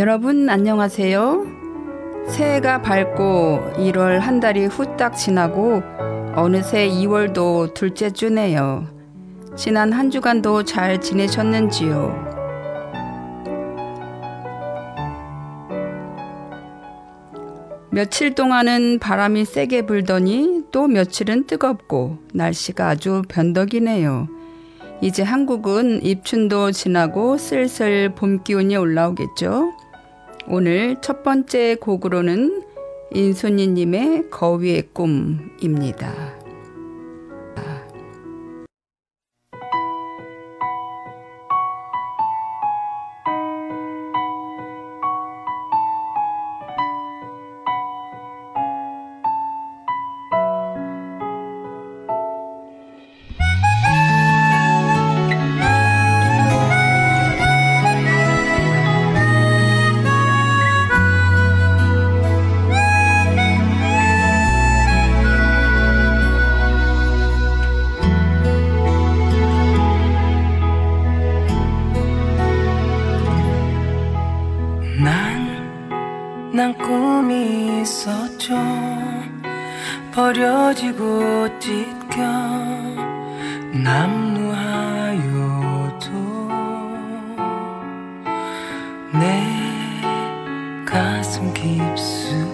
여러분 안녕하세요. 새해가 밝고 1월 한 달이 후딱 지나고 어느새 2월도 둘째 주네요. 지난 한 주간도 잘 지내셨는지요? 며칠 동안은 바람이 세게 불더니 또 며칠은 뜨겁고 날씨가 아주 변덕이네요. 이제 한국은 입춘도 지나고 슬슬 봄 기운이 올라오겠죠? 오늘 첫 번째 곡으로는 인순이님의 거위의 꿈입니다. 가슴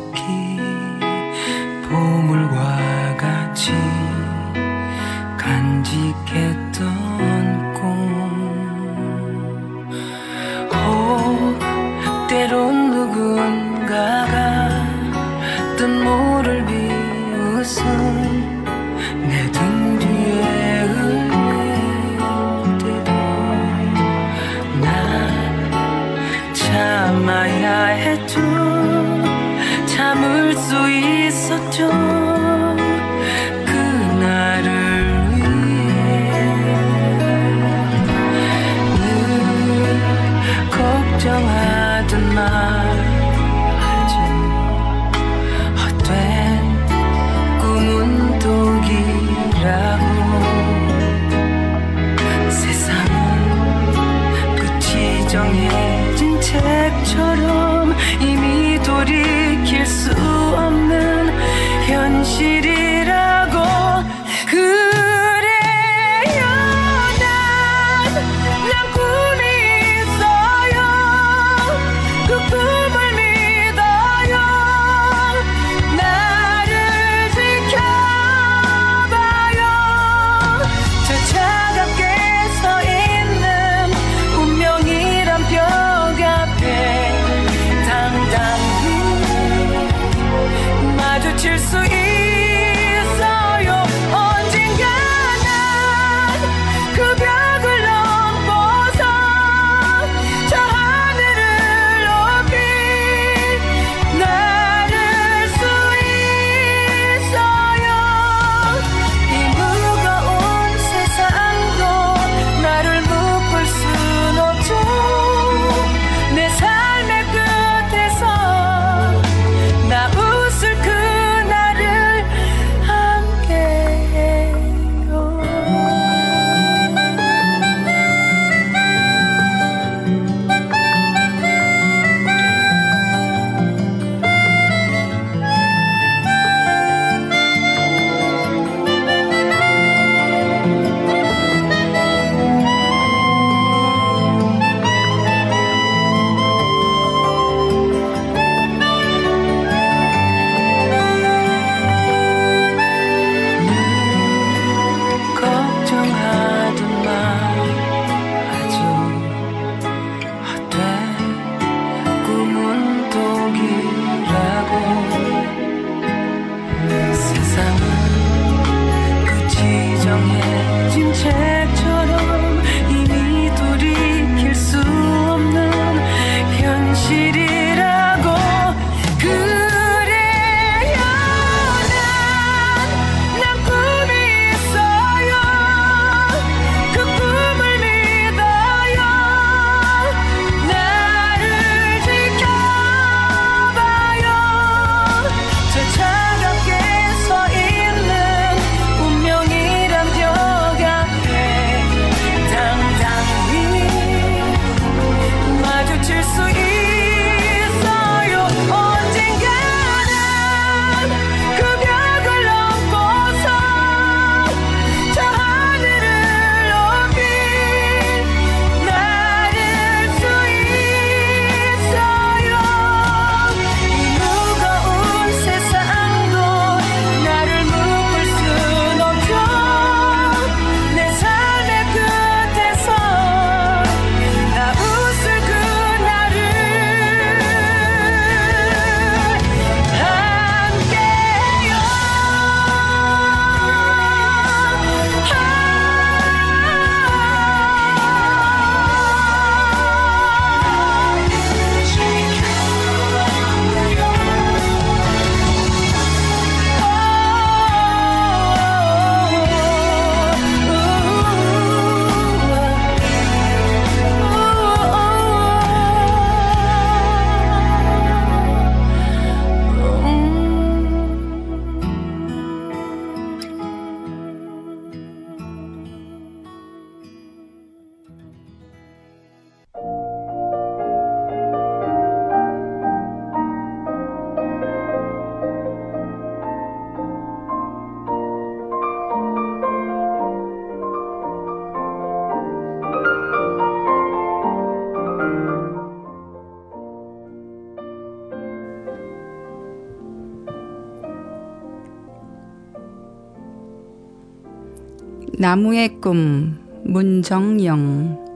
나무의 꿈 문정영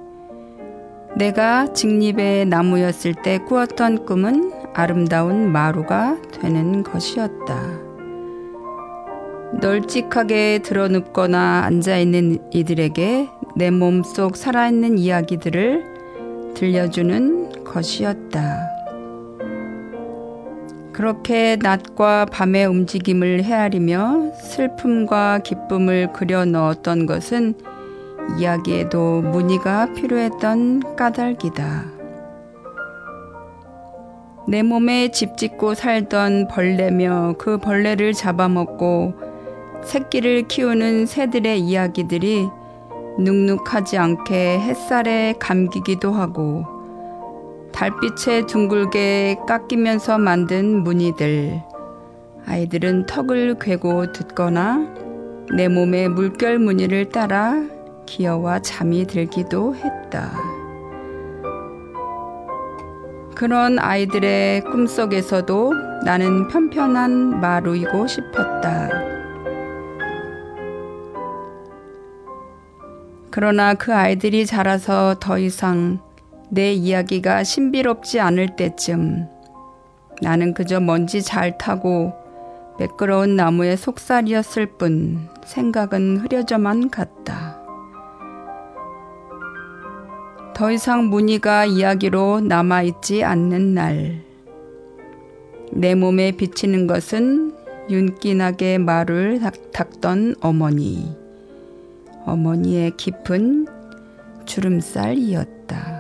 내가 직립의 나무였을 때 꾸었던 꿈은 아름다운 마루가 되는 것이었다. 널찍하게 드러눕거나 앉아있는 이들에게 내 몸속 살아있는 이야기들을 들려주는 것이었다. 그렇게 낮과 밤의 움직임을 헤아리며 슬픔과 기쁨을 그려 넣었던 것은 이야기에도 무늬가 필요했던 까닭이다. 내 몸에 집 짓고 살던 벌레며 그 벌레를 잡아먹고 새끼를 키우는 새들의 이야기들이 눅눅하지 않게 햇살에 감기기도 하고 달빛에 둥글게 깎이면서 만든 무늬들. 아이들은 턱을 괴고 듣거나 내 몸의 물결 무늬를 따라 기어와 잠이 들기도 했다. 그런 아이들의 꿈속에서도 나는 편편한 마루이고 싶었다. 그러나 그 아이들이 자라서 더 이상 내 이야기가 신비롭지 않을 때쯤 나는 그저 먼지 잘 타고 매끄러운 나무의 속살이었을 뿐 생각은 흐려져만 갔다. 더 이상 무늬가 이야기로 남아있지 않는 날. 내 몸에 비치는 것은 윤기나게 말을 닦던 어머니. 어머니의 깊은 주름살이었다.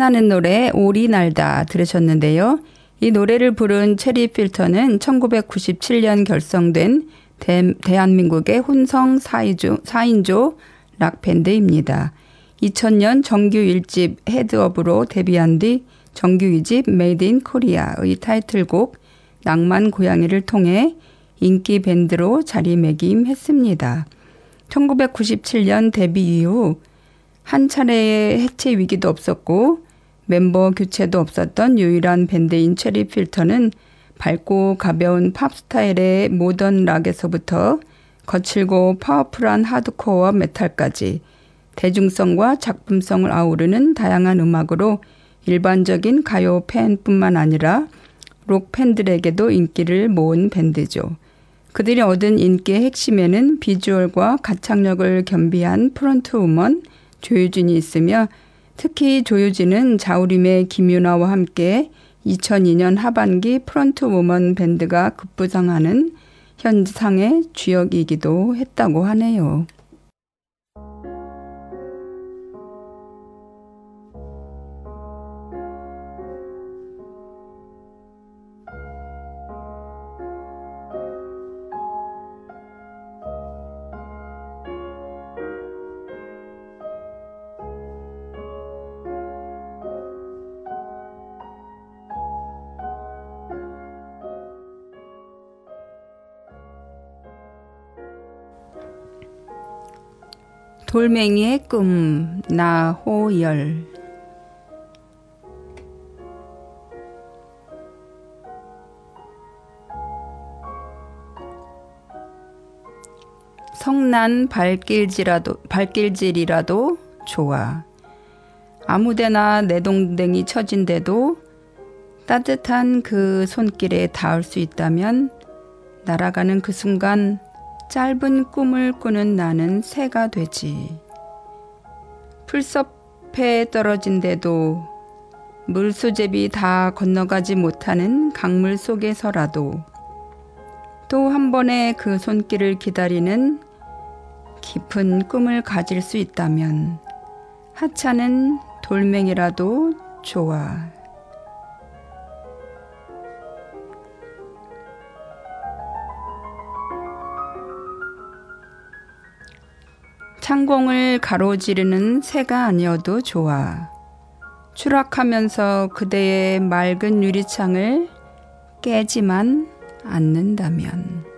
신나는 노래 오리 날다 들으셨는데요. 이 노래를 부른 체리 필터는 1997년 결성된 대, 한민국의 혼성 4인조, 4인조 락밴드입니다. 2000년 정규 1집 Head Up으로 데뷔한 뒤 정규 2집 Made in Korea의 타이틀곡 낭만 고양이를 통해 인기 밴드로 자리매김했습니다. 1997년 데뷔 이후 한 차례의 해체 위기도 없었고 멤버 교체도 없었던 유일한 밴드인 체리 필터는 밝고 가벼운 팝 스타일의 모던 락에서부터 거칠고 파워풀한 하드코어 메탈까지 대중성과 작품성을 아우르는 다양한 음악으로 일반적인 가요 팬뿐만 아니라 록 팬들에게도 인기를 모은 밴드죠. 그들이 얻은 인기의 핵심에는 비주얼과 가창력을 겸비한 front woman 조유진이 있으며 특히 조유진은 자우림의 김유나와 함께 2002년 하반기 프론트 우먼 밴드가 급부상하는 현상의 주역이기도 했다고 하네요. 돌멩이의 꿈 나호열 성난 발길질이라도 발길질이라도 좋아. 아무데나 내 동댕이 처진데도 따뜻한 그 손길에 닿을 수 있다면 날아가는 그 순간 짧은 꿈을 꾸는 나는 새가 되지. 풀섭에 떨어진데도 물수제비 다 건너가지 못하는 강물 속에서라도 또 한 번의 그 손길을 기다리는 깊은 꿈을 가질 수 있다면 하찮은 돌멩이라도 좋아. 창공을 가로지르는 새가 아니어도 좋아. 추락하면서 그대의 맑은 유리창을 깨지만 않는다면.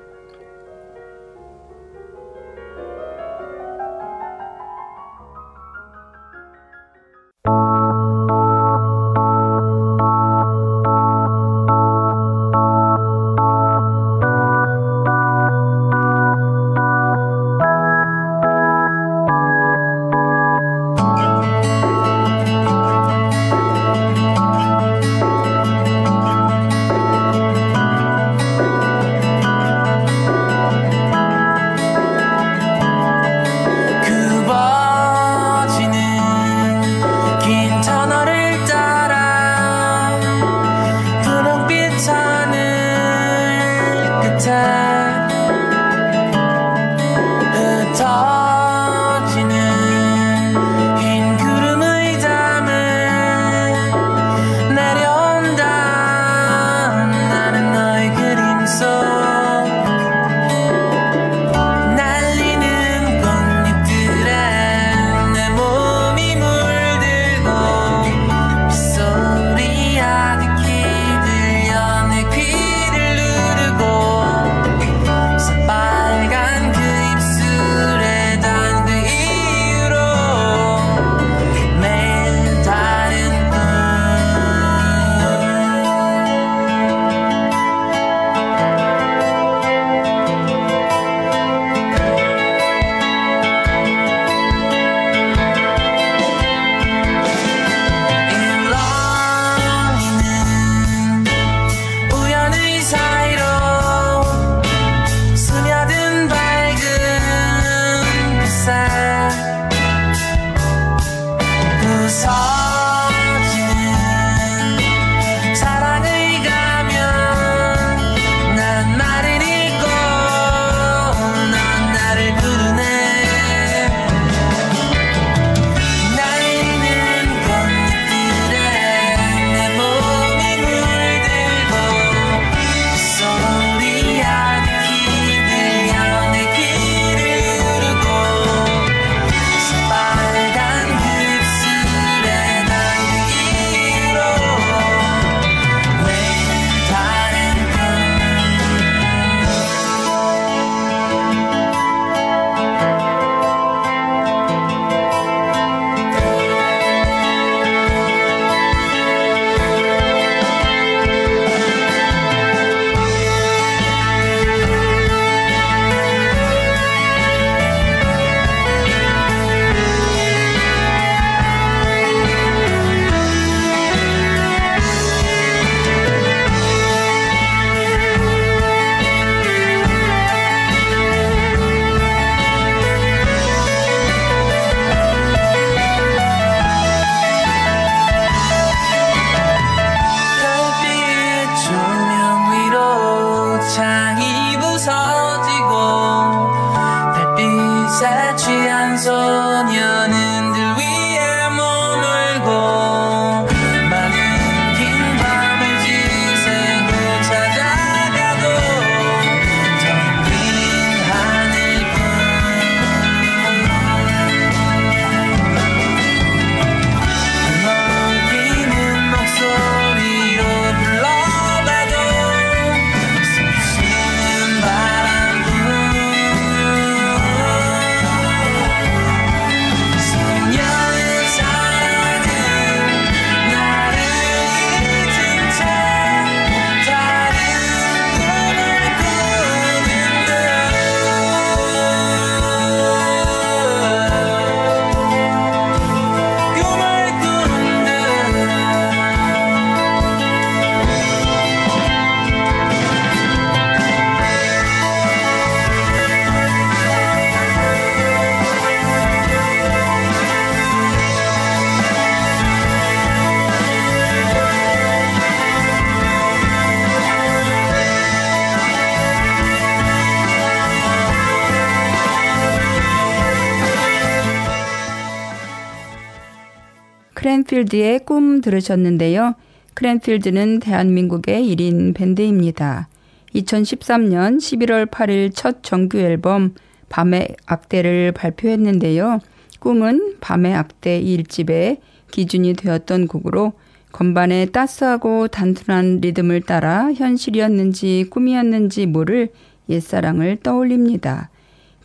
밴드의 꿈 들으셨는데요. 크랜필드는 대한민국의 1인 밴드입니다. 2013년 11월 8일 첫 정규 앨범 밤의 악대를 발표했는데요. 꿈은 밤의 악대 1집의 기준이 되었던 곡으로 건반의 따스하고 단순한 리듬을 따라 현실이었는지 꿈이었는지 모를 옛사랑을 떠올립니다.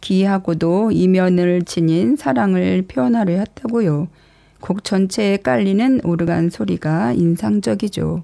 기하고도 이면을 지닌 사랑을 표현하려 했다고요. 곡 전체에 깔리는 오르간 소리가 인상적이죠.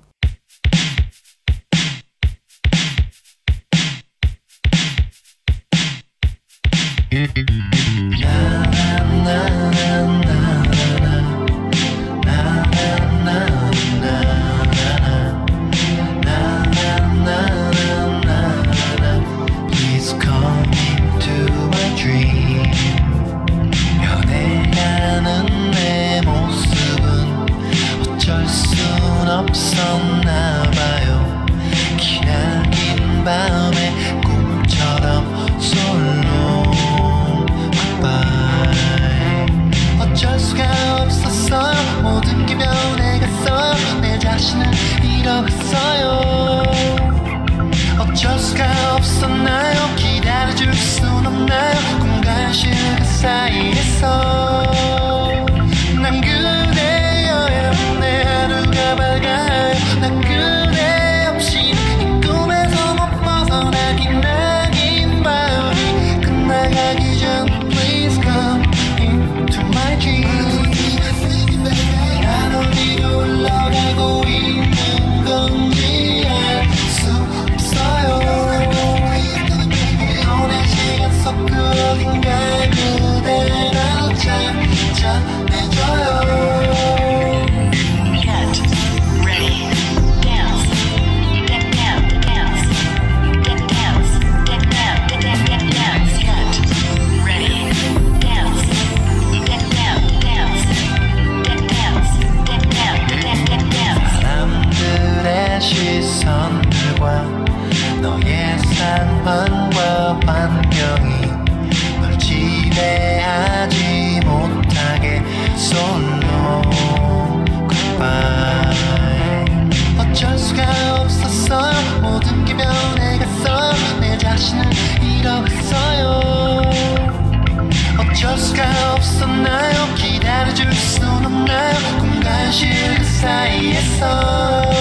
inside your soul.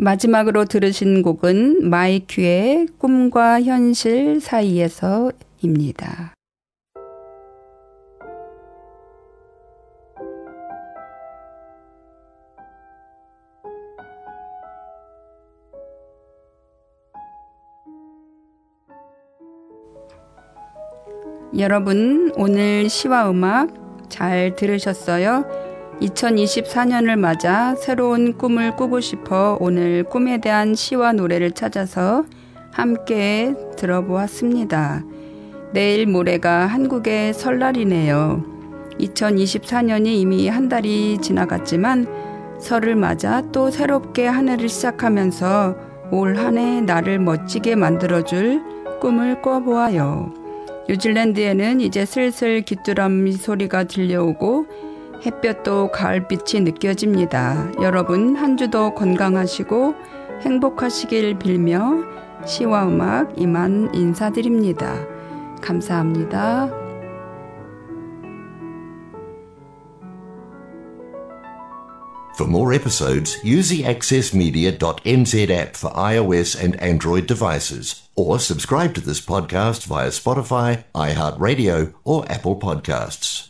마지막으로 들으신 곡은 마이큐의 꿈과 현실 사이에서입니다. 여러분, 오늘 시와 음악 잘 들으셨어요? 2024년을 맞아 새로운 꿈을 꾸고 싶어 오늘 꿈에 대한 시와 노래를 찾아서 함께 들어보았습니다. 내일 모레가 한국의 설날이네요. 2024년이 이미 한 달이 지나갔지만 설을 맞아 또 새롭게 한 해를 시작하면서 올 한 해 나를 멋지게 만들어줄 꿈을 꿔보아요. 뉴질랜드에는 이제 슬슬 귀뚜라미 소리가 들려오고 햇볕도 가을빛이 느껴집니다. 여러분 한 주도 건강하시고 행복하시길 빌며 시와 음악 이만 인사드립니다. 감사합니다. For more episodes, use the accessmedia.nz app for iOS and Android devices, or subscribe to this podcast via Spotify, iHeartRadio, or Apple Podcasts.